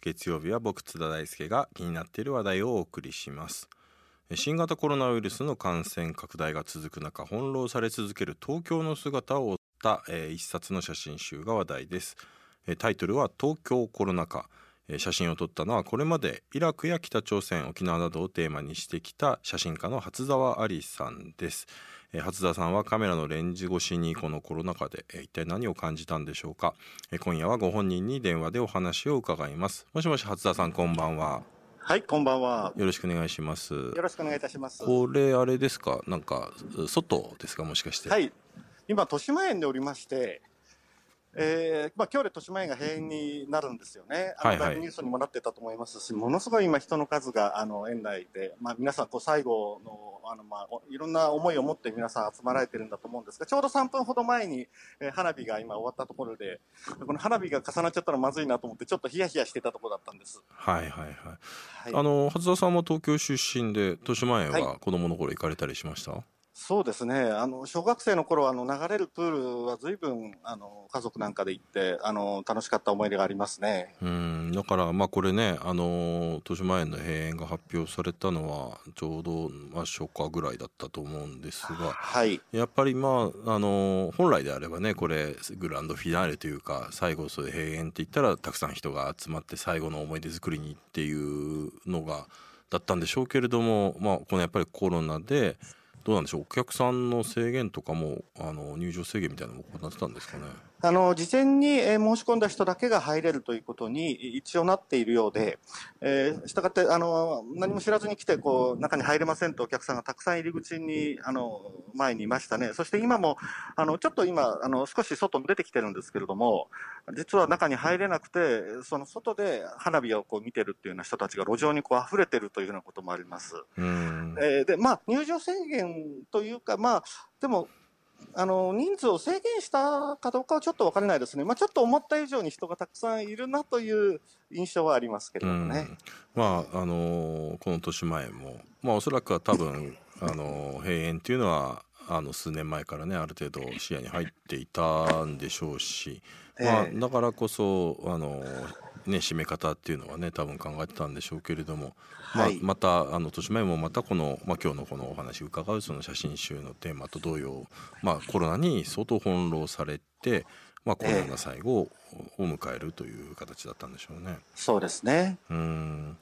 月曜日は僕津田大輔が気になっている話題をお送りします。新型コロナウイルスの感染拡大が続く中翻弄され続ける東京の姿を追った、えー一冊の写真集が話題です。タイトルは東京コロナ禍。写真を撮ったのはこれまでイラクや北朝鮮沖縄などをテーマにしてきた写真家の初沢ありさんです。えー初沢さんはカメラのレンズ越しにこのコロナ禍でえー一体何を感じたんでしょうか？えー今夜はご本人に電話でお話を伺います。もしもし初沢さんこんばんは。はい、こんばんは。よろしくお願いします。よろしくお願いいたします。これあれですか？なんか外ですか？もしかして。はい、今豊島園でおりまして、えー、まあ今日で豊島園が閉園になるんですよね。あのニュースにもなってたと思いますし、ものすごい今人の数があの園内で、まあ皆さんこう最後のあのまあおいろんな思いを持って皆さん集まられてるんだと思うんですが、ちょうど3分ほど前に、えー花火が今終わったところで、この花火が重なっちゃったらまずいなと思ってちょっとヒヤヒヤしてたところだったんです。はいはいはいはい。あの初沢さんも東京出身で豊島園はは子供の頃行かれたりしました、そうですね。あの、小学生の頃、あの、流れるプールは随分、あの、家族なんかで行って、あの、楽しかった思い出がありますね。うんだからまあこれねあの豊島園の閉園が発表されたのはちょうど、まあ、初夏ぐらいだったと思うんですがはい。やっぱりまああの本来であればねこれグランドフィナーレというか最後それ閉園って言ったらたくさん人が集まって最後の思い出作りにっていうのがだったんでしょうけれどもまあこのやっぱりコロナでどうなんでしょう？お客さんの制限とかもあの入場制限みたいなのも行ってたんですかね？あの、事前にえー申し込んだ人だけが入れるということに一応なっているようで、えー、したがって、あの、何も知らずに来て、こう、中に入れませんとお客さんがたくさん入り口に、あの、前にいましたね。そして今も、あの、ちょっと今、あの、少し外に出てきてるんですけれども、実は中に入れなくて、その外で花火をこう見てるっていうような人たちが路上にこう溢れてるというようなこともあります。うんえーで、まあ、入場制限というか、まあ、でも、あの、人数を制限したかどうかはちょっとわからないですね。まあ、ちょっと思った以上に人がたくさんいるなという印象はありますけれどもね。まああのこの豊島園もまあおそらくは多分あの閉園っていうのはあの数年前からねある程度視野に入っていたんでしょうし、まあええだからこそあのね締め方っていうのはね多分考えてたんでしょうけれども、はい。まあ、またあの豊島園もまたこの、まあ、今日のこのお話伺うその写真集のテーマと同様、まあ、コロナに相当翻弄されて、まあ、コロナが最後を迎えるという形だったんでしょうね。そうですね。うん。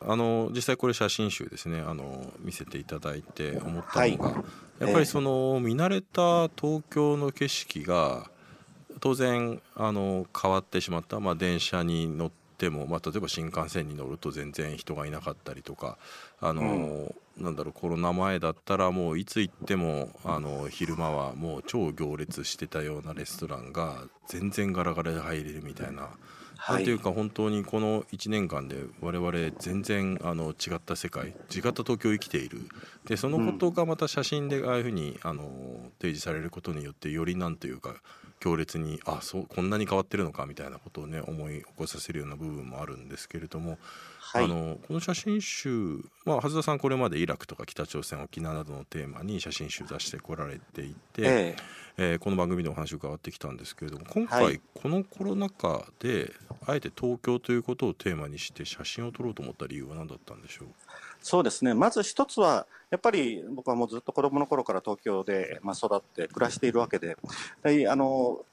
あの実際これ写真集ですねあの見せていただいて思ったのが、はい。やっぱりその見慣れた東京の景色が当然あの変わってしまった、まあ、電車に乗っても、まあ、例えば新幹線に乗ると全然人がいなかったりとかあの、なんだろうコロナ前だったらもういつ行ってもあの昼間はもう超行列してたようなレストランが全然ガラガラで入れるみたいな。なんてい。うか本当にこの1年間で我々全然あの違った世界違った東京を生きている。でそのことがまた写真でああいうふうにあの提示されることによってよりなんというか強烈にあそうこんなに変わってるのかみたいなことをね思い起こさせるような部分もあるんですけれども、はい。あのこの写真集、まあ、初田さんこれまでイラクとか北朝鮮沖縄などのテーマに写真集出してこられていて、ええーこの番組でお話を伺ってきたんですけれども今回、はいこのコロナ禍であえて東京ということをテーマにして写真を撮ろうと思った理由は何だったんでしょう？そうですね。まず一つは、やっぱり僕はもうずっと子供の頃から東京で、まあ、育って暮らしているわけで、であの、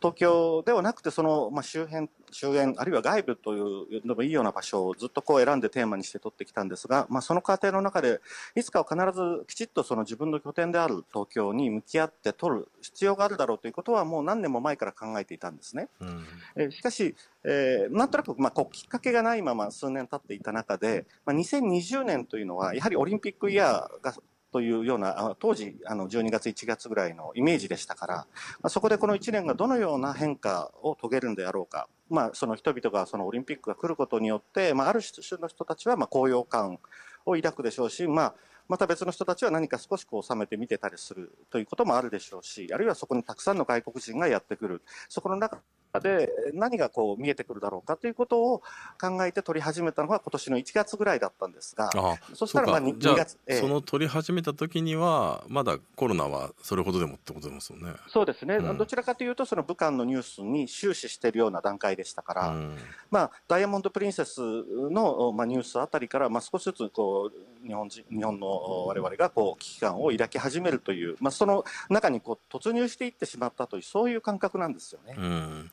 東京ではなくて、その、まあ、周辺、周辺、あるいは外部というのもいいような場所をずっとこう選んでテーマにして撮ってきたんですが、まあ、その過程の中で、いつかは必ずきちっとその自分の拠点である東京に向き合って撮る必要があるだろうということはもう何年も前から考えていたんですね。うんえーしかし、えーなんとなく、まあ、こうきっかけがないまま数年経っていた中で、まあ、2020年というのは、やはりオリンピックイヤーがというような、当時、あの12月、1月ぐらいのイメージでしたから、まあ、そこでこの1年がどのような変化を遂げるんであろうか、まあ、その人々がそのオリンピックが来ることによって、まあ、ある種の人たちはまあ高揚感を抱くでしょうし、まあ、また別の人たちは何か少しこう収めて見てたりするということもあるでしょうし、あるいはそこにたくさんの外国人がやってくる。そこの中中で何がこう見えてくるだろうかということを考えて撮り始めたのが今年の1月ぐらいだったんですがそしたらまあ 2, 2月、ええ、その撮り始めた時にはまだコロナはそれほどでもってことですよね。そうですね、うん、どちらかというとその武漢のニュースに終始しているような段階でしたから、うん、まあ、ダイヤモンド・プリンセスの、まあ、ニュースあたりから、まあ、少しずつこう日本人日本の我々がこう危機感を抱き始めるという、まあ、その中にこう突入していってしまったというそういう感覚なんですよね。うん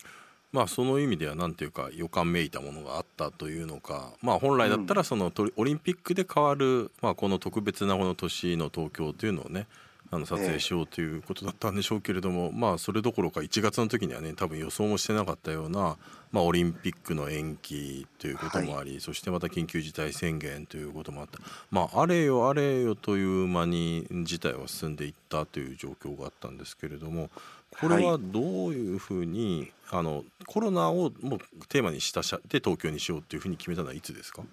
まあその意味では何ていうか予感めいたものがあったというのか、まあ、本来だったらそのオリンピックで変わる、まあ、この特別なこの年の東京というのをねあの撮影しようということだったんでしょうけれども、まあそれどころか1月の時にはね多分予想もしてなかったような、まあ、オリンピックの延期ということもあり、はい、そしてまた緊急事態宣言ということもあった、まあ、あれよあれよという間に事態は進んでいったという状況があったんですけれどもこれはどういうふうに、はい、あのコロナをもうテーマにしたで東京にしようというふうに決めたのはいつですか？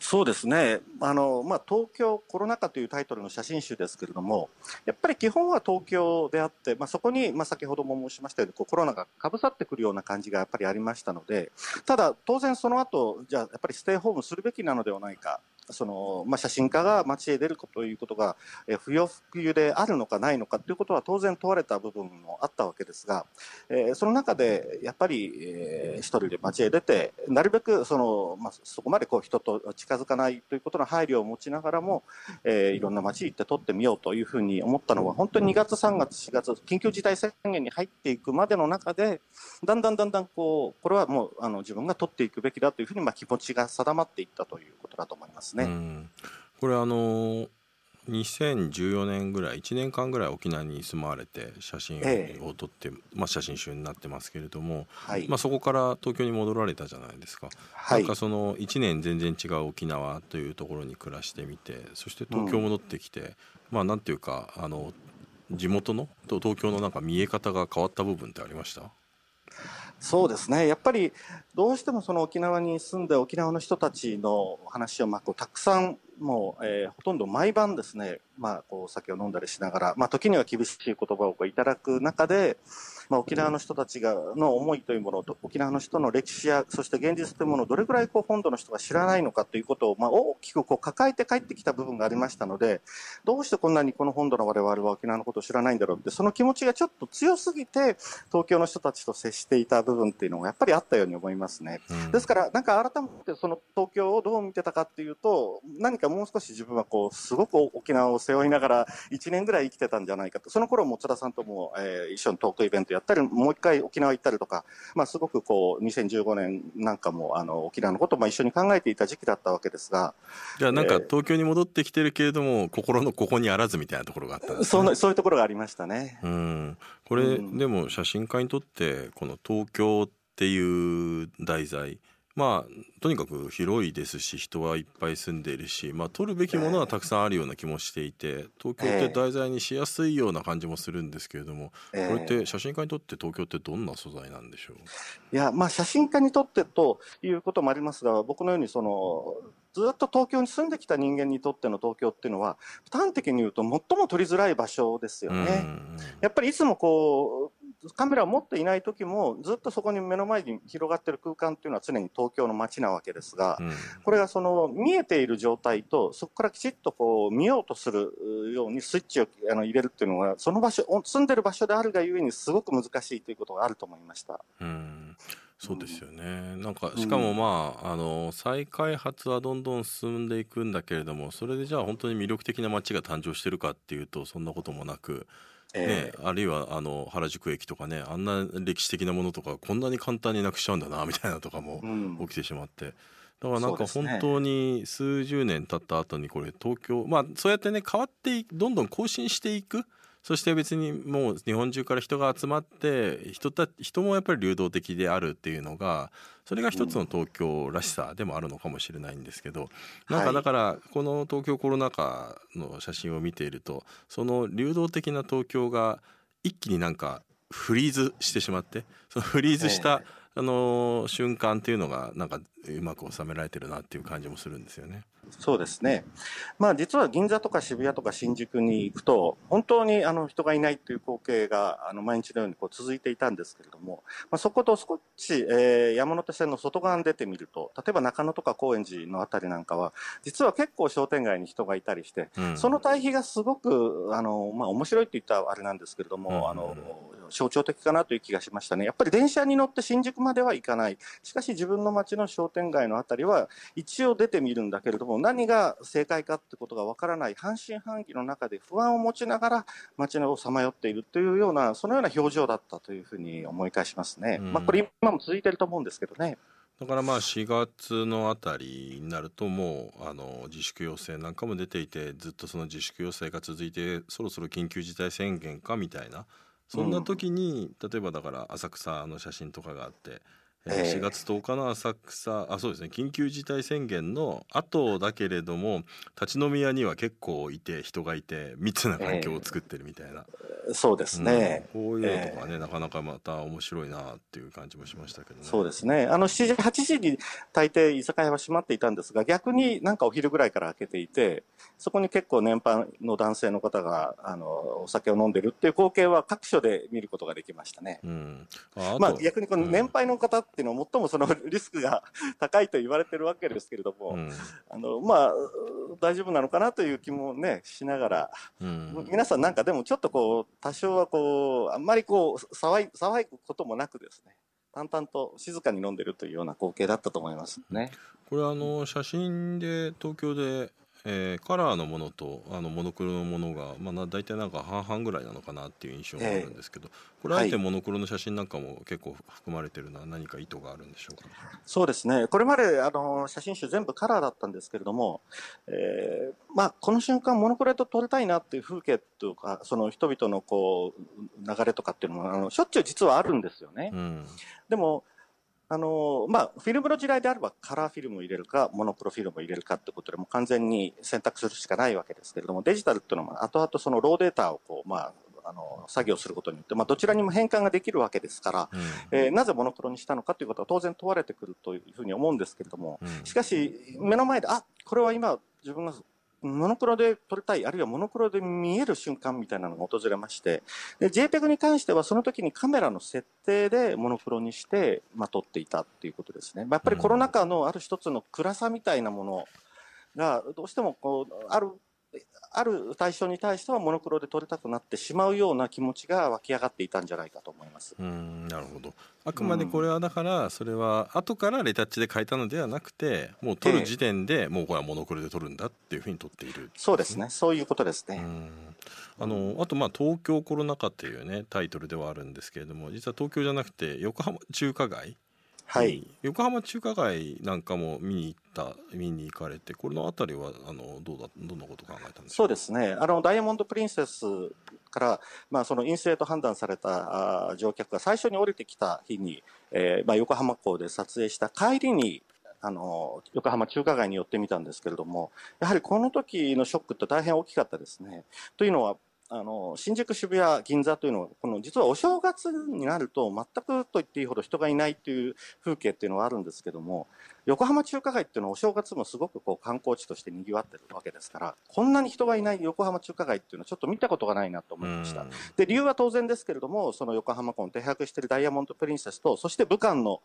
そうですね。あの、まあ、東京コロナ禍というタイトルの写真集ですけれども、やっぱり基本は東京であって、まあ、そこに、まあ、先ほども申しましたように、こうコロナがかぶさってくるような感じがやっぱりありましたので、ただ、当然その後じゃあ、やっぱりステイホームするべきなのではないかそのまあ、写真家が街へ出るということが、え不要不急であるのかないのかということは当然問われた部分もあったわけですが、えー、その中でやっぱり、えー、一人で街へ出てなるべくその、まあ、そこまでこう人と近づかないということの配慮を持ちながらも、えー、いろんな街行って撮ってみようというふうに思ったのは本当に2月、3月、4月緊急事態宣言に入っていくまでの中でだんだんだんだんこうこれはもうあの自分が撮っていくべきだというふうに、まあ、気持ちが定まっていったということだと思います。ね。これあの2014年ぐらい1年間ぐらい沖縄に住まわれて写真を撮って、ええ、まあ、写真集になってますけれども、はい、まあ、そこから東京に戻られたじゃないですか、はい、なんかその1年全然違う沖縄というところに暮らしてみてそして東京戻ってきて、うん、まあなんていうかあの地元の東京のなんか見え方が変わった部分ってありました？そうですね。やっぱりどうしてもその沖縄に住んで沖縄の人たちの話をまあこうたくさんもう、え、ほとんど毎晩ですね、まあ、こう酒を飲んだりしながら、まあ、時には厳しい言葉をこういただく中で、まあ、沖縄の人たちがの思いというものと沖縄の人の歴史やそして現実というものをどれくらいこう本土の人が知らないのかということを、まあ、大きくこう抱えて帰ってきた部分がありましたのでどうしてこんなにこの本土の我々は沖縄のことを知らないんだろうってその気持ちがちょっと強すぎて東京の人たちと接していた部分っていうのがやっぱりあったように思いますね。うん、ですからなんか改めてその東京をどう見てたかっていうと何かもう少し自分はこうすごく沖縄を背負いながら1年ぐらい生きてたんじゃないかとその頃も津田さんとも、えー、一緒にトークイベントやったりもう一回沖縄行ったりとか、まあ、すごくこう2015年なんかもあの沖縄のことを一緒に考えていた時期だったわけですがじゃあなんか東京に戻ってきてるけれども、えー、心のここにあらずみたいなところがあったんです、ね、そそういうところがありましたね。うん。これ、うん、でも写真家にとってこの東京っていう題材まあとにかく広いですし人はいっぱい住んでいるし、まあ、取るべきものはたくさんあるような気もしていて東京って題材にしやすいような感じもするんですけれども、これって写真家にとって東京ってどんな素材なんでしょう？いや、まあ、写真家にとってということもありますが僕のようにそのずっと東京に住んできた人間にとっての東京っていうのは端的に言うと最も撮りづらい場所ですよね。やっぱりいつもこうカメラを持っていない時もずっとそこに目の前に広がっている空間っていうのは常に東京の街なわけですが、うん、これがその見えている状態とそこからきちっとこう見ようとするようにスイッチをあの入れるっていうのがその場所住んでる場所であるがゆえにすごく難しいということがあると思いました。うん。そうですよね、なんかしかもまあ,、あの再開発はどんどん進んでいくんだけれどもそれでじゃあ本当に魅力的な街が誕生してるかっていうとそんなこともなくね、あるいはあの原宿駅とかねあんな歴史的なものとかこんなに簡単になくしちゃうんだな みたいなとかも起きてしまって、だからなんか本当に数十年経った後にこれ東京まあそうやってね変わってどんどん更新していくそして別にもう日本中から人が集まって人た人もやっぱり流動的であるっていうのがそれが一つの東京らしさでもあるのかもしれないんですけど、なんかだからこの東京コロナ禍の写真を見ているとその流動的な東京が一気になんかフリーズしてしまってそのフリーズした、あの瞬間っていうのがなんかうまく収められてるなっていう感じもするんですよね。そうですね。まあ実は銀座とか渋谷とか新宿に行くと、本当にあの人がいないという光景があの毎日のようにこう続いていたんですけれども、まあ、そこと少し、えー、山手線の外側に出てみると、例えば中野とか高円寺のあたりなんかは、実は結構商店街に人がいたりして、うん、その対比がすごく、あの、まあ面白いって言ったらあれなんですけれども、うん、あの、象徴的かなという気がしましたね。やっぱり電車に乗って新宿までは行かない。しかし自分の街の商店街のあたりは一応出てみるんだけれども、何が正解かってことがわからない半信半疑の中で不安を持ちながら街をさまよっているというような、そのような表情だったというふうに思い返しますね。うん、まあこれ今も続いてると思うんですけどね。だからまあ4月のあたりになるともうあの自粛要請なんかも出ていてずっとその自粛要請が続いてそろそろ緊急事態宣言かみたいなそんな時に、うん、例えばだから浅草の写真とかがあって、えー、4月10日の浅草あそうですね。緊急事態宣言の後だけれども立ち飲み屋には結構いて人がいて密な環境を作ってるみたいな、えー、そうですね、うん、こういうのとかね、えー、なかなかまた面白いなっていう感じもしましたけどね。そうですね。あの7時8時に大抵居酒屋は閉まっていたんですが逆になんかお昼ぐらいから開けていてそこに結構年配の男性の方があのお酒を飲んでるっていう光景は各所で見ることができましたね、うん、あまあ逆にこの年配の方っていうのは最もその リスクが高いと言われてるわけですけれども、うん、あのまあ大丈夫なのかなという気もねしながら、うん、皆さんなんかでもちょっとこう多少はこうあんまりこう騒い騒ぐこともなくですね淡々と静かに飲んでるというような光景だったと思いますね。これあの写真で東京でえー、カラーのものとあのモノクロのものが、まあ、大体なんか半々ぐらいなのかなっていう印象があるんですけど、えー、これあえてモノクロの写真なんかも結構含まれてるのは何か意図があるんでしょうか、そうですね。これまであの写真集全部カラーだったんですけれども、えーまあ、この瞬間モノクロで撮りたいなっていう風景というかその人々のこう流れとかっていうのはあのしょっちゅう実はあるんですよね。うん、でもあのまあ、フィルムの時代であればカラーフィルムを入れるかモノクロフィルムを入れるかってことでも完全に選択するしかないわけですけれどもデジタルっていうのは後々そのローデータをこう、まあ、あの作業することによって、まあ、どちらにも変換ができるわけですから、うん、えー、なぜモノクロにしたのかということは当然問われてくるというふうに思うんですけれども、うん、しかし目の前であこれは今自分がモノクロで撮りたい、あるいはモノクロで見える瞬間みたいなのが訪れまして、で、JPEG に関してはその時にカメラの設定でモノクロにして、まあ、撮っていたっていうことですね。まあ、やっぱりコロナ禍のある一つの暗さみたいなものが、どうしてもこう、あるある対象に対してはモノクロで撮りたくなってしまうような気持ちが湧き上がっていたんじゃないかと思います。うんなるほどあくまでこれはだからそれは後からレタッチで書いたのではなくてもう撮る時点でもうこれはモノクロで撮るんだっていうふうに撮っている、そうですねそういうことですね。あのあとまあ東京コロナ禍っていうねタイトルではあるんですけれども実は東京じゃなくて横浜中華街はい、横浜中華街なんかも見に行った見に行かれてこれのあたりはあのどうだどんなことを考えたんですかそうですね。あのダイヤモンド・プリンセスから、まあ、その陰性と判断されたあ乗客が最初に降りてきた日に、えーまあ、横浜港で撮影した帰りにあの横浜中華街に寄ってみたんですけれどもやはりこの時のショックって大変大きかったですね。というのはあの新宿、渋谷、銀座というのはこの実はお正月になると全くと言っていいほど人がいないという風景っていうのはあるんですけども横浜中華街っていうのはお正月もすごくこう観光地として賑わってるわけですからこんなに人がいない横浜中華街っていうのはちょっと見たことがないなと思いました。で理由は当然ですけれどもその横浜港に停泊しているダイヤモンド・プリンセスとそして武漢の、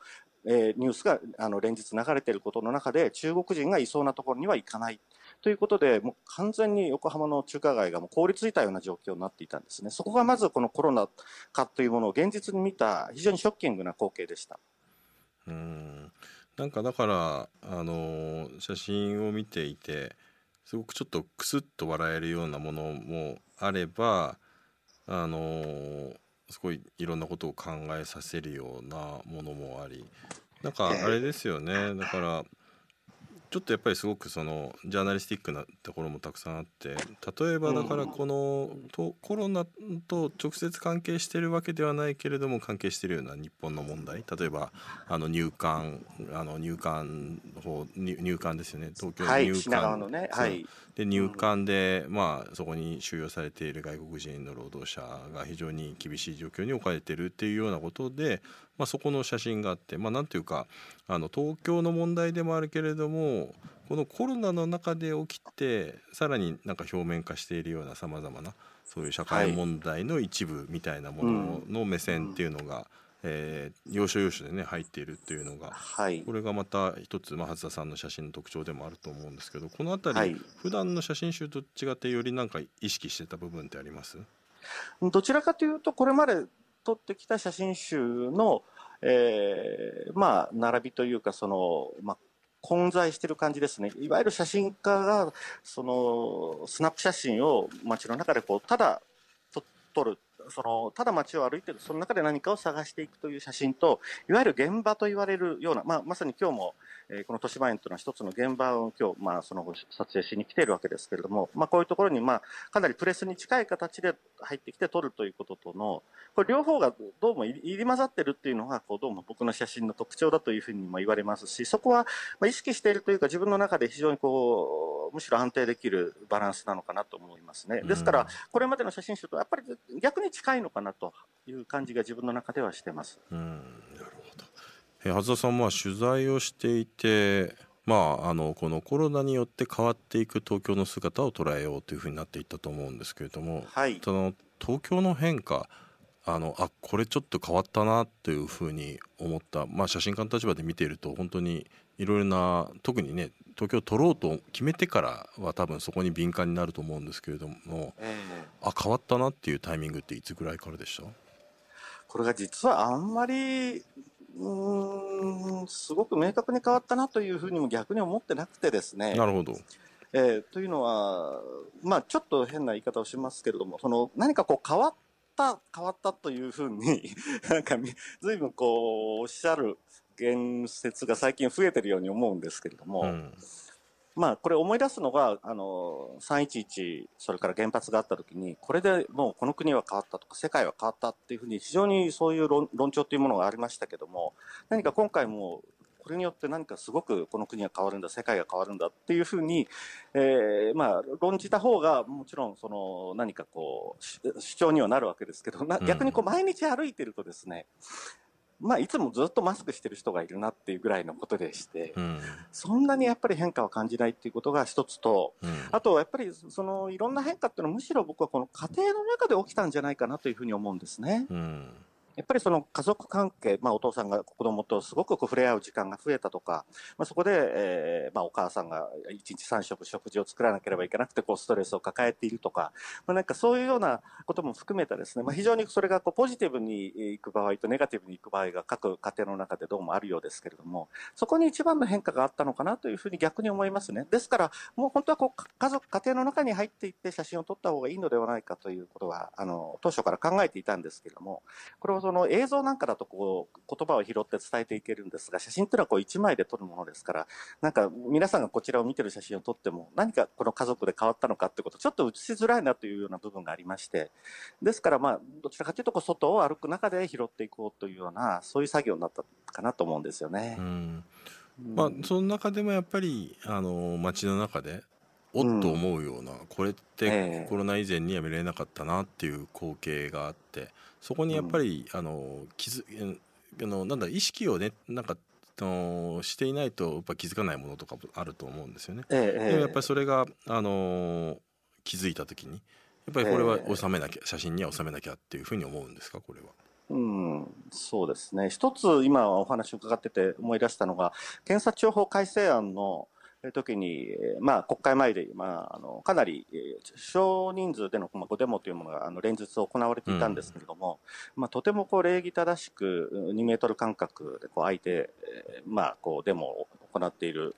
えー、ニュースがあの連日流れていることの中で中国人がいそうなところには行かないということで、もう完全に横浜の中華街がもう凍りついたような状況になっていたんですね。そこがまずこのコロナ禍というものを現実に見た非常にショッキングな光景でした。うんなんかだからあの写真を見ていてすごくちょっとクスッと笑えるようなものもあればあのすごいいろんなことを考えさせるようなものもありなんかあれですよねだからちょっとやっぱりすごくそのジャーナリスティックなところもたくさんあって例えばだからこのとコロナと直接関係してるわけではないけれども関係しているような日本の問題。例えばあの入管あの入管法入管ですよね。東京入管、はいね。はい、で入管で、まあ、そこに収容されている外国人の労働者が非常に厳しい状況に置かれているっていうようなことでまあ、そこの写真があってまあなんていうかあの東京の問題でもあるけれどもこのコロナの中で起きてさらになんか表面化しているようなさまざまなそういう社会問題の一部みたいなものの目線っていうのが、えー、要所要所でね入っているっていうのが、はい、これがまた一つ、まあ、初田さんの写真の特徴でもあると思うんですけどこの辺り、はい、普段の写真集と違ってよりなんか意識してた部分ってあります？どちらかというとこれまで撮ってきた写真集の、えー、まあ並びというかその、まあ、混在してる感じですね。いわゆる写真家が、その、スナップ写真を街の中でこう、ただ撮る。その、ただ街を歩いてる、その中で何かを探していくという写真と、いわゆる現場と言われるような、まあ、まさに今日も、えー、この豊島園というのは一つの現場を今日、まあ、その撮影しに来ているわけですけれども、まあ、こういうところに、まあ、かなりプレスに近い形で入ってきて撮るということとの、これ両方がどうも入り混ざってるっていうのが、こう、どうも僕の写真の特徴だというふうにも言われますし、そこは、まあ、意識しているというか、自分の中で非常にこう、むしろ安定できるバランスなのかなと思いますね。ですから、これまでの写真集とやっぱり逆に近いのかなという感じが自分の中ではしてます。うん、なるほど。え、はずさんは取材をしていて、まあ、あのこのコロナによって変わっていく東京の姿を捉えようというふうになっていったと思うんですけれども、はい、その東京の変化あのあこれちょっと変わったなというふうに思った、まあ、写真家の立場で見ていると本当にいろいろな特にね東京を撮ろうと決めてからは多分そこに敏感になると思うんですけれども、えー、あ変わったなっていうタイミングっていつぐらいからでした？これが実はあんまりうんすごく明確に変わったなというふうにも逆に思ってなくてですね。なるほど。えー、というのは、まあ、ちょっと変な言い方をしますけれども、その何かこう変わった、変わったというふうに、なんかずいぶんこうおっしゃる言説が最近増えてるように思うんですけれども、うん。まあ、これ思い出すのが、あの、311、それから原発があった時に、これでもうこの国は変わったとか、世界は変わったっていうふうに、非常にそういう論論調というものがありましたけども、何か今回も、これによって何かすごくこの国が変わるんだ、世界が変わるんだっていうふうに、えー、まあ、論じた方が、もちろん、その、何かこう、主張にはなるわけですけど、逆にこう、毎日歩いてるとですね、まあ、いつもずっとマスクしてる人がいるなっていうぐらいのことでして、うん、そんなにやっぱり変化は感じないっていうことが一つと、うん、あとやっぱりそのいろんな変化っていうのはむしろ僕はこの家庭の中で起きたんじゃないかなというふうに思うんですね。うんやっぱりその家族関係、まあ、お父さんが子供とすごくこう触れ合う時間が増えたとか、まあ、そこで、えーまあ、お母さんが1日3食食事を作らなければいけなくてこうストレスを抱えているとか、まあ、なんかそういうようなことも含めたですね、まあ、非常にそれがこうポジティブにいく場合とネガティブにいく場合が各家庭の中でどうもあるようですけれども、そこに一番の変化があったのかなというふうに逆に思いますね。ですから、もう本当はこう家族、家庭の中に入っていって写真を撮った方がいいのではないかということは、あの、当初から考えていたんですけれども、これをその映像なんかだとこう言葉を拾って伝えていけるんですが、写真っていうのはこう1枚で撮るものですから、なんか皆さんがこちらを見てる写真を撮っても、何かこの家族で変わったのかってこと、ちょっと映しづらいなというような部分がありまして、ですからまあ、どちらかというとこう外を歩く中で拾っていこうというような、そういう作業になったかなと思うんですよね。うん。まあ、その中でもやっぱりあの街の中でおっと思うような、うん、これってコロナ以前には見れなかったなっていう光景があってそこにやっぱり、うん、あの気づあのなんだ意識をねなんかのしていないとやっぱ気づかないものとかあると思うんですよね。ええ、でもやっぱりそれがあの気づいた時にやっぱりこれは収めなきゃ、写真には収めなきゃっていうふうに思うんですか？これは。うん、そうですね。一つ今お話を伺ってて思い出したのが、検察庁法改正案の時に、まあ、国会前で、まあ、あのかなり少人数での、まあ、ごデモというものがあの連日行われていたんですけれども、うん、まあ、とてもこう礼儀正しく2メートル間隔でこう相手、まあ、こうデモを行っている。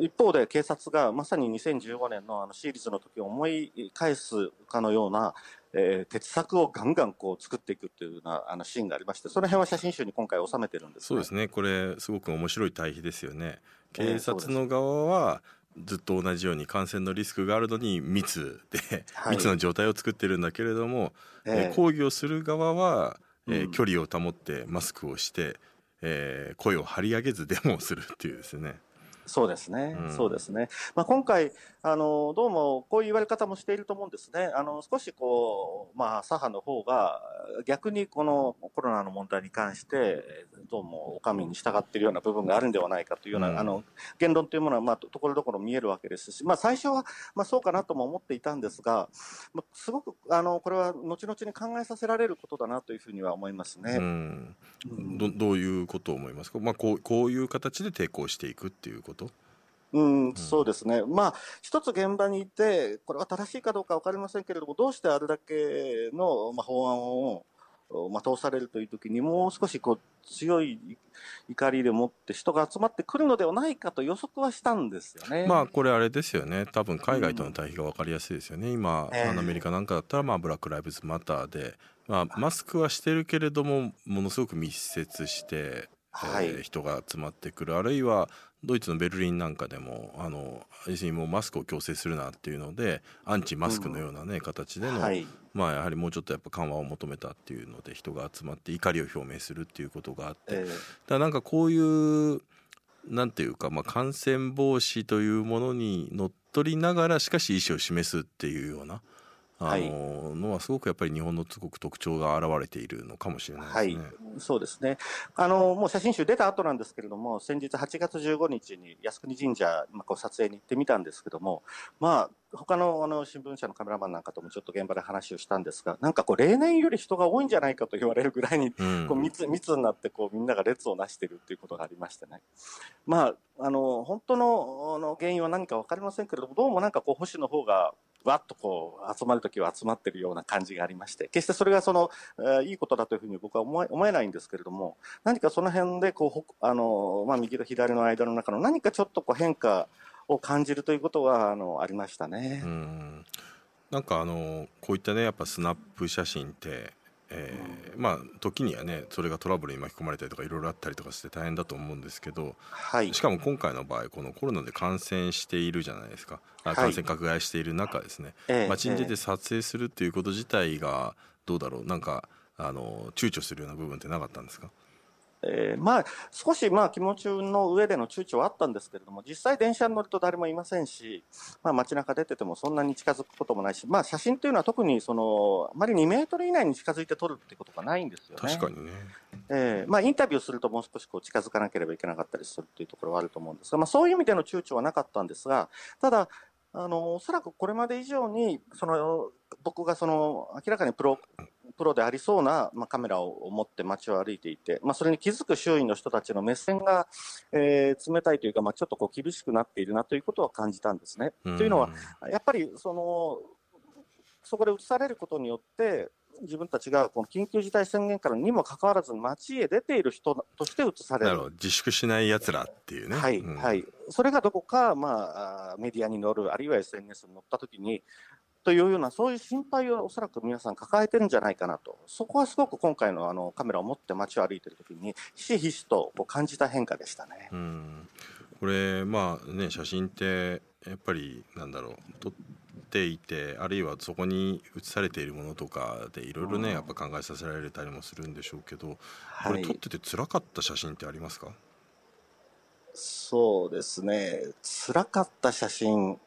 一方で警察がまさに2015年のあのシーリーズの時を思い返すかのようなえー、鉄柵をガンガンこう作っていくっていうようなあのシーンがありましてその辺は写真集に今回収めてるんです、ね、そうですね。これすごく面白い対比ですよね警察の側はずっと同じように感染のリスクがあるのに密で、はい、密の状態を作ってるんだけれども、えー、抗議をする側は、えー、距離を保ってマスクをして、えー、声を張り上げずデモをするっていうですね。そうですね、うん、そうですね。まあ、今回、あの、どうもこういう言われ方もしていると思うんですね。あの、少しこう、まあ、左派の方が、逆にこのコロナの問題に関して、どうもお上に従っているような部分があるんではないかというような、うん、あの、言論というものは、まあ、ところどころ見えるわけですし、まあ、最初は、まあ、そうかなとも思っていたんですが、まあ、すごく、あの、これは後々に考えさせられることだなというふうには思いますね。うん、どどういうことを思いますか、まあ、こうこういう形で抵抗していくっていうことうん、そうですね。まあ、一つ現場にいて、これは正しいかどうか分かりませんけれども、どうしてあれだけの、まあ、法案を、まあ、通されるという時に、もう少しこう、強い怒りでもって人が集まってくるのではないかと予測はしたんですよね。まあ、これあれですよね。多分海外との対比が分かりやすいですよね。うん、今、アメリカなんかだったら、まあ、ブラック・ライブズ・マターで、まあ、マスクはしてるけれども、ものすごく密接して、はい、えー、人が集まってくる。あるいはドイツのベルリンなんかでもあの要するにもうマスクを強制するなっていうのでアンチマスクのようなね、うん、形での、はい、まあやはりもうちょっとやっぱ緩和を求めたっていうので人が集まって怒りを表明するっていうことがあって、えー、だなんかこういうなんていうか、まあ、感染防止というものにのっとりながらしかし意思を示すっていうような。あののはすごくやっぱり日本のすごく特徴が現れているのかもしれないですね。はい、そうですね。あのもう写真集出た後なんですけれども、先日8月15日に靖国神社、まあ、こう撮影に行ってみたんですけども、まあ他のあの新聞社のカメラマンなんかともちょっと現場で話をしたんですが、なんかこう例年より人が多いんじゃないかと言われるぐらいに、こう密密になってこうみんなが列をなしているということがありましてね。まああの本当のあの原因は何か分かりませんけれども、どうもなんかこう保守の方がわっとこう集まるときは集まっているような感じがありまして、決してそれがその、えー、いいことだというふうに僕は思え思えないんですけれども、何かその辺でこうあの、まあ、右と左の間の中の何かちょっとこう変化を感じるということはあのありましたね。うん。なんかあのこういったねやっぱスナップ写真ってえー、まあ時にはねそれがトラブルに巻き込まれたりとかいろいろあったりとかして大変だと思うんですけど、はい、しかも今回の場合このコロナで感染しているじゃないですか、はい、感染拡大している中ですね、えー、街に出て撮影するっていうこと自体がどうだろう。なんかあの躊躇するような部分ってなかったんですか？えー、まあ、少しまあ気持ちの上での躊躇はあったんですけれども、実際電車に乗ると誰もいませんし、まあ街中出ててもそんなに近づくこともないし、まあ写真というのは特にその、あまり2メートル以内に近づいて撮るってことがないんですよね。確かにね。えー、まあインタビューするともう少しこう近づかなければいけなかったりするっていうところはあると思うんですが、まあそういう意味での躊躇はなかったんですが、ただ、あの、おそらくこれまで以上に、その、僕がその、明らかにプロプロでありそうな、まあ、カメラを持って街を歩いていて、まあ、それに気づく周囲の人たちの目線が、えー、冷たいというか、まあ、ちょっとこう厳しくなっているなということは感じたんですね。というのは、やっぱりそのそこで映されることによって、自分たちがこの緊急事態宣言からにもかかわらず、街へ出ている人として映される。自粛しないやつらっていうね。はい、うん、はい。それがどこか、まあ、メディアに乗る、あるいは SNS に乗ったときに、というような、そういう心配をおそらく皆さん抱えてるんじゃないかなと、そこはすごく今回のあのカメラを持って街を歩いてるときに、ひしひしとこう感じた変化でしたね。うんこれ、まあね、写真って、やっぱりなんだろう、撮っていて、あるいはそこに写されているものとかで、いろいろね、やっぱ考えさせられたりもするんでしょうけど、これ、撮ってて辛かった写真ってありますか、はい、そうですね、辛かった写真。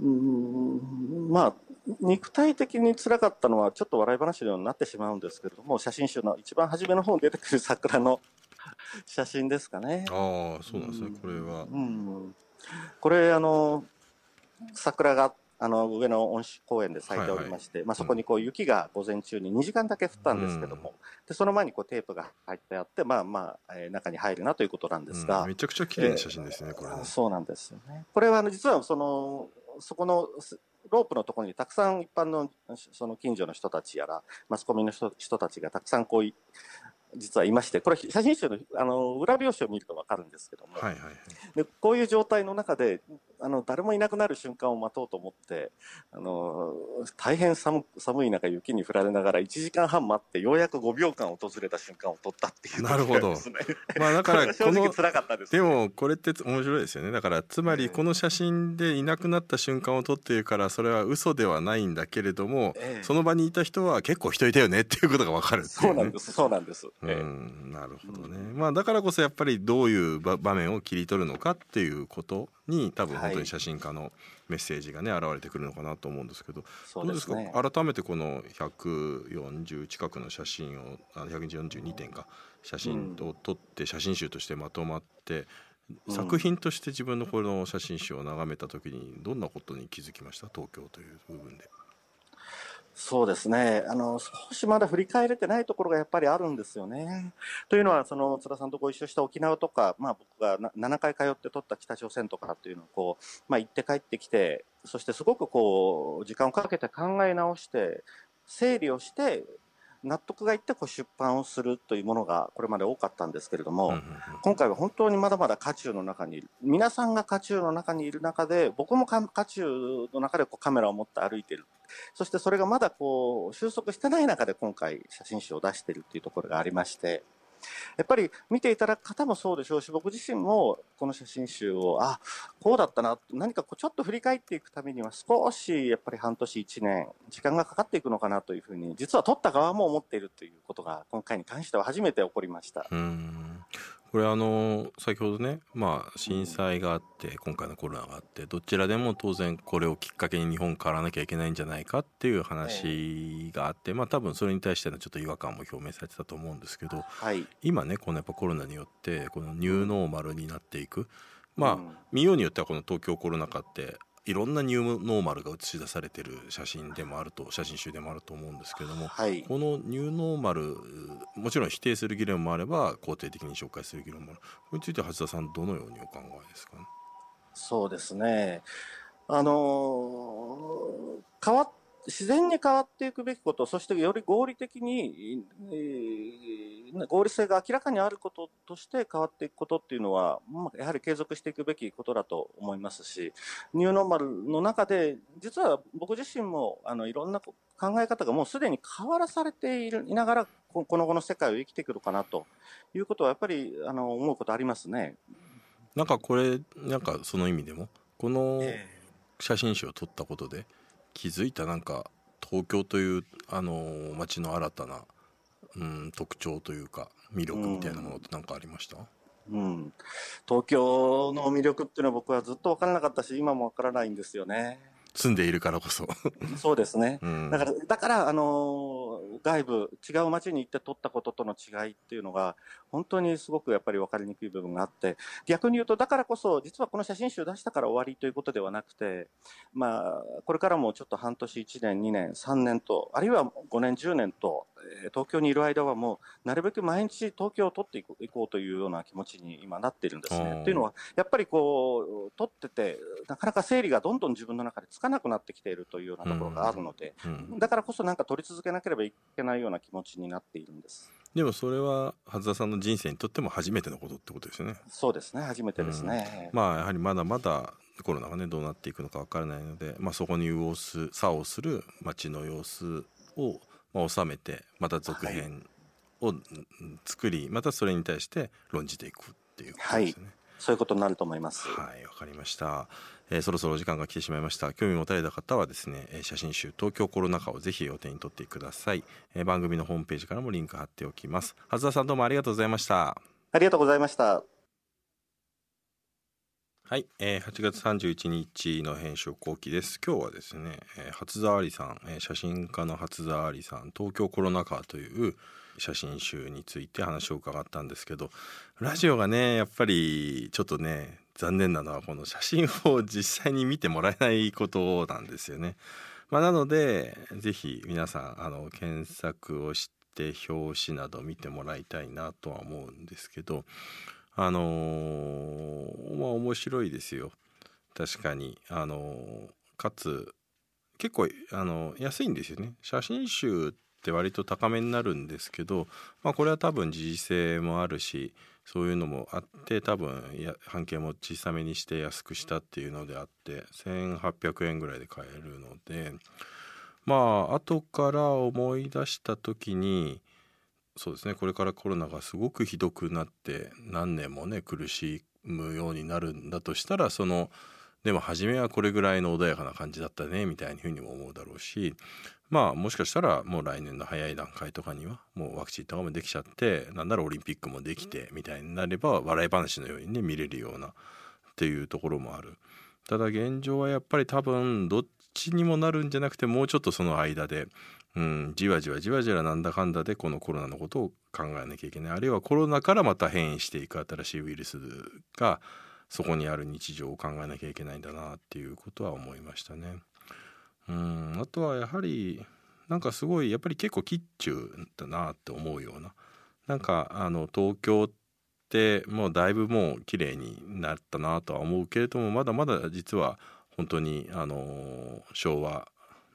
うんまあ、肉体的につらかったのはちょっと笑い話のようになってしまうんですけれども写真集の一番初めの方に出てくる桜の写真ですかね。ああそうなんですね、これは。うん、これあの桜があの上の恩賜公園で咲いておりまして、はいはい、まあ、そこにこう雪が午前中に2時間だけ降ったんですけども、うん、でその前にこうテープが入ってあって、まあまあえー、中に入るなということなんですが、うん、めちゃくちゃ綺麗な写真ですね、えー、これね。そうなんですよね。これはあの実はそのそこのロープのところにたくさん一般のその近所の人たちやらマスコミの人人たちがたくさんこう実はいましてこれ写真集のあの裏表紙を見ると分かるんですけども、はいはいはい、でこういう状態の中であの誰もいなくなる瞬間を待とうと思ってあの大変寒寒い中雪に降られながら1時間半待ってようやく5秒間訪れた瞬間を撮ったっていう、なるほど。ですね。まあだから 正この直辛かったです、でもこれって面白いですよね。だからつまりこの写真でいなくなった瞬間を撮っているからそれは嘘ではないんだけれども、ええ。その場にいた人は結構人いたよねっていうことが分かるね。そうなんです。そうなんです、うええ。んなるほどね、まあだからこそやっぱりどういう場場面を切り取るのかっていうことに多分はい。本当に写真家のメッセージがね現れてくるのかなと思うんですけど、そどうですか？ね改めてこの140近くの写真をあ142点か写真を撮って写真集としてまとまって、うん。作品として自分のこの写真集を眺めた時にどんなことに気づきました？東京という部分で。そうですねあの少しまだ振り返れてないところがやっぱりあるんですよね。というのはその津田さんとご一緒した沖縄とか、まあ、僕が7回通って撮った北朝鮮とかっていうのをこう、まあ、行って帰ってきてそしてすごくこう時間をかけて考え直して整理をして納得がいってこう出版をするというものがこれまで多かったんですけれども、うんうんうん。今回は本当にまだまだ渦中の中にいる皆さんが渦中の中にいる中で僕もか渦中の中でこうカメラを持って歩いている。そしてそれがまだこう収束してない中で今回写真集を出しているっていうところがありましてやっぱり見ていただく方もそうでしょうし僕自身もこの写真集をあこうだったな何かこうちょっと振り返っていくためには少しやっぱり半年1年時間がかかっていくのかなというふうに実は撮った側も思っているということが今回に関しては初めて起こりました。うんこれあの先ほどねまあ震災があって今回のコロナがあってどちらでも当然これをきっかけに日本変わらなきゃいけないんじゃないかっていう話があってまあ多分それに対してのちょっと違和感も表明されてたと思うんですけどはい。今ねこのやっぱコロナによってこのニューノーマルになっていく。まあ、うん。見ようによってはこの東京コロナ禍っていろんなニューノーマルが映し出されてる写真でもあると写真集でもあると思うんですけどもはい。このニューノーマルもちろん否定する議論もあれば肯定的に紹介する議論もある。これについては橋田さんどのようにお考えですかね？そうですね。あのー変わっ自然に変わっていくべきこと、そしてより合理的に、えー合理性が明らかにあることとして変わっていくことっていうのは、まあやはり継続していくべきことだと思いますし、ニューノーマルの中で、実は僕自身もあのいろんな考え方がもうすでに変わらされているいながら、ここの後の世界を生きてくるかなということは、やっぱりあの思うことありますね。なんかこれなんかその意味でもこのえ写真集を撮ったことで気づいたなんか東京というあの街の新たな、うん、特徴というか魅力みたいなものって何かありました、うん、東京の魅力っていうのは僕はずっと分からなかったし今も分からないんですよね。住んでいるからこそ、そうですね。うん、だから、だから、あのー外部、違う街に行って撮ったこととの違いっていうのが、本当にすごくやっぱり分かりにくい部分があって、逆に言うと、だからこそ、実はこの写真集出したから終わりということではなくて、まあ、これからもちょっと半年、1年、2年、3年と、あるいは5年、10年と、えー東京にいる間はもう、なるべく毎日東京を撮っていこうというような気持ちに今なっているんですね。っていうのは、やっぱりこう、撮ってて、なかなか整理がどんどん自分の中でつかなくなってきているというようなところがあるので、うん、だからこそなんか撮り続けなければいけないような気持ちになっているんです。でもそれは初田さんの人生にとっても初めてのことってことですよね。そうですね、初めてですね。まあやはりまだまだコロナがねどうなっていくのかわからないので、まあ、そこに右往す作をする街の様子を、まあ、収めてまた続編をうん作りまたそれに対して論じていくっていうことですよね。そういうことになると思います。はい、わかりました、えーそろそろお時間が来てしまいました。興味持たれた方はですね、えー写真集東京コロナ禍をぜひお手に取ってください、えー番組のホームページからもリンク貼っておきます。はずださんどうもありがとうございました。ありがとうございました。はい、えー8月31日の編集後期です。今日はですね、えー初沢有さん、えー写真家の初沢有さん、東京コロナ禍という写真集について話を伺ったんですけど、ラジオがね、やっぱりちょっとね、残念なのはこの写真を実際に見てもらえないことなんですよね。まあ、なので、ぜひ皆さん、あの、検索をして表紙など見てもらいたいなとは思うんですけど、あのーまあ面白いですよ。確かに。あのーかつ結構あの安いんですよね。写真集って割と高めになるんですけど、まあ、これは多分時事性もあるしそういうのもあって多分や半径も小さめにして安くしたっていうのであって1800円ぐらいで買えるのでまあ後から思い出した時にそうですねこれからコロナがすごくひどくなって何年もね苦しむようになるんだとしたらそのでも初めはこれぐらいの穏やかな感じだったねみたいなふうにも思うだろうしまあもしかしたらもう来年の早い段階とかにはもうワクチンとかもできちゃってなんならオリンピックもできてみたいになれば笑い話のようにね見れるようなっていうところもある。ただ現状はやっぱり多分どっちにもなるんじゃなくてもうちょっとその間で、うん、じわじわじわじわなんだかんだでこのコロナのことを考えなきゃいけないあるいはコロナからまた変異していく新しいウイルスがそこにある日常を考えなきゃいけないんだなっていうことは思いましたね。うんあとはやはりなんかすごいやっぱり結構キッチュだなって思うようななんかあの東京ってもうだいぶもう綺麗になったなとは思うけれどもまだまだ実は本当にあの昭和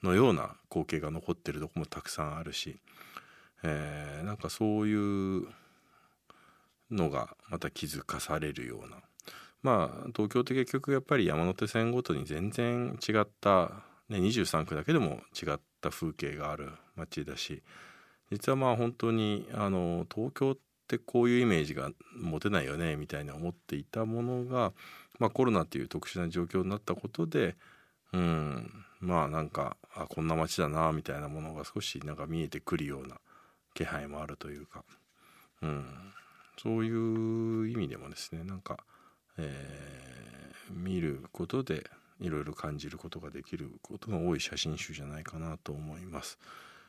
のような光景が残ってるとこもたくさんあるし、えー、なんかそういうのがまた気づかされるようなまあ東京って結局やっぱり山手線ごとに全然違ったね、23区だけでも違った風景がある街だし実はまあ本当にあの東京ってこういうイメージが持てないよねみたいな思っていたものが、まあ、コロナっていう特殊な状況になったことでうんまあなんかあこんな街だなみたいなものが少しなんか見えてくるような気配もあるというか、うん、そういう意味でもですねなんか、えー、見ることでいろいろ感じることができることが多い写真集じゃないかなと思います。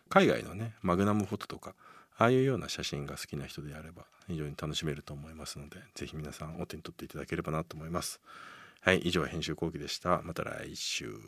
海外のねマグナムフォトとかああいうような写真が好きな人であれば非常に楽しめると思いますので是非皆さんお手に取っていただければなと思います。はい以上編集後期でした。また来週。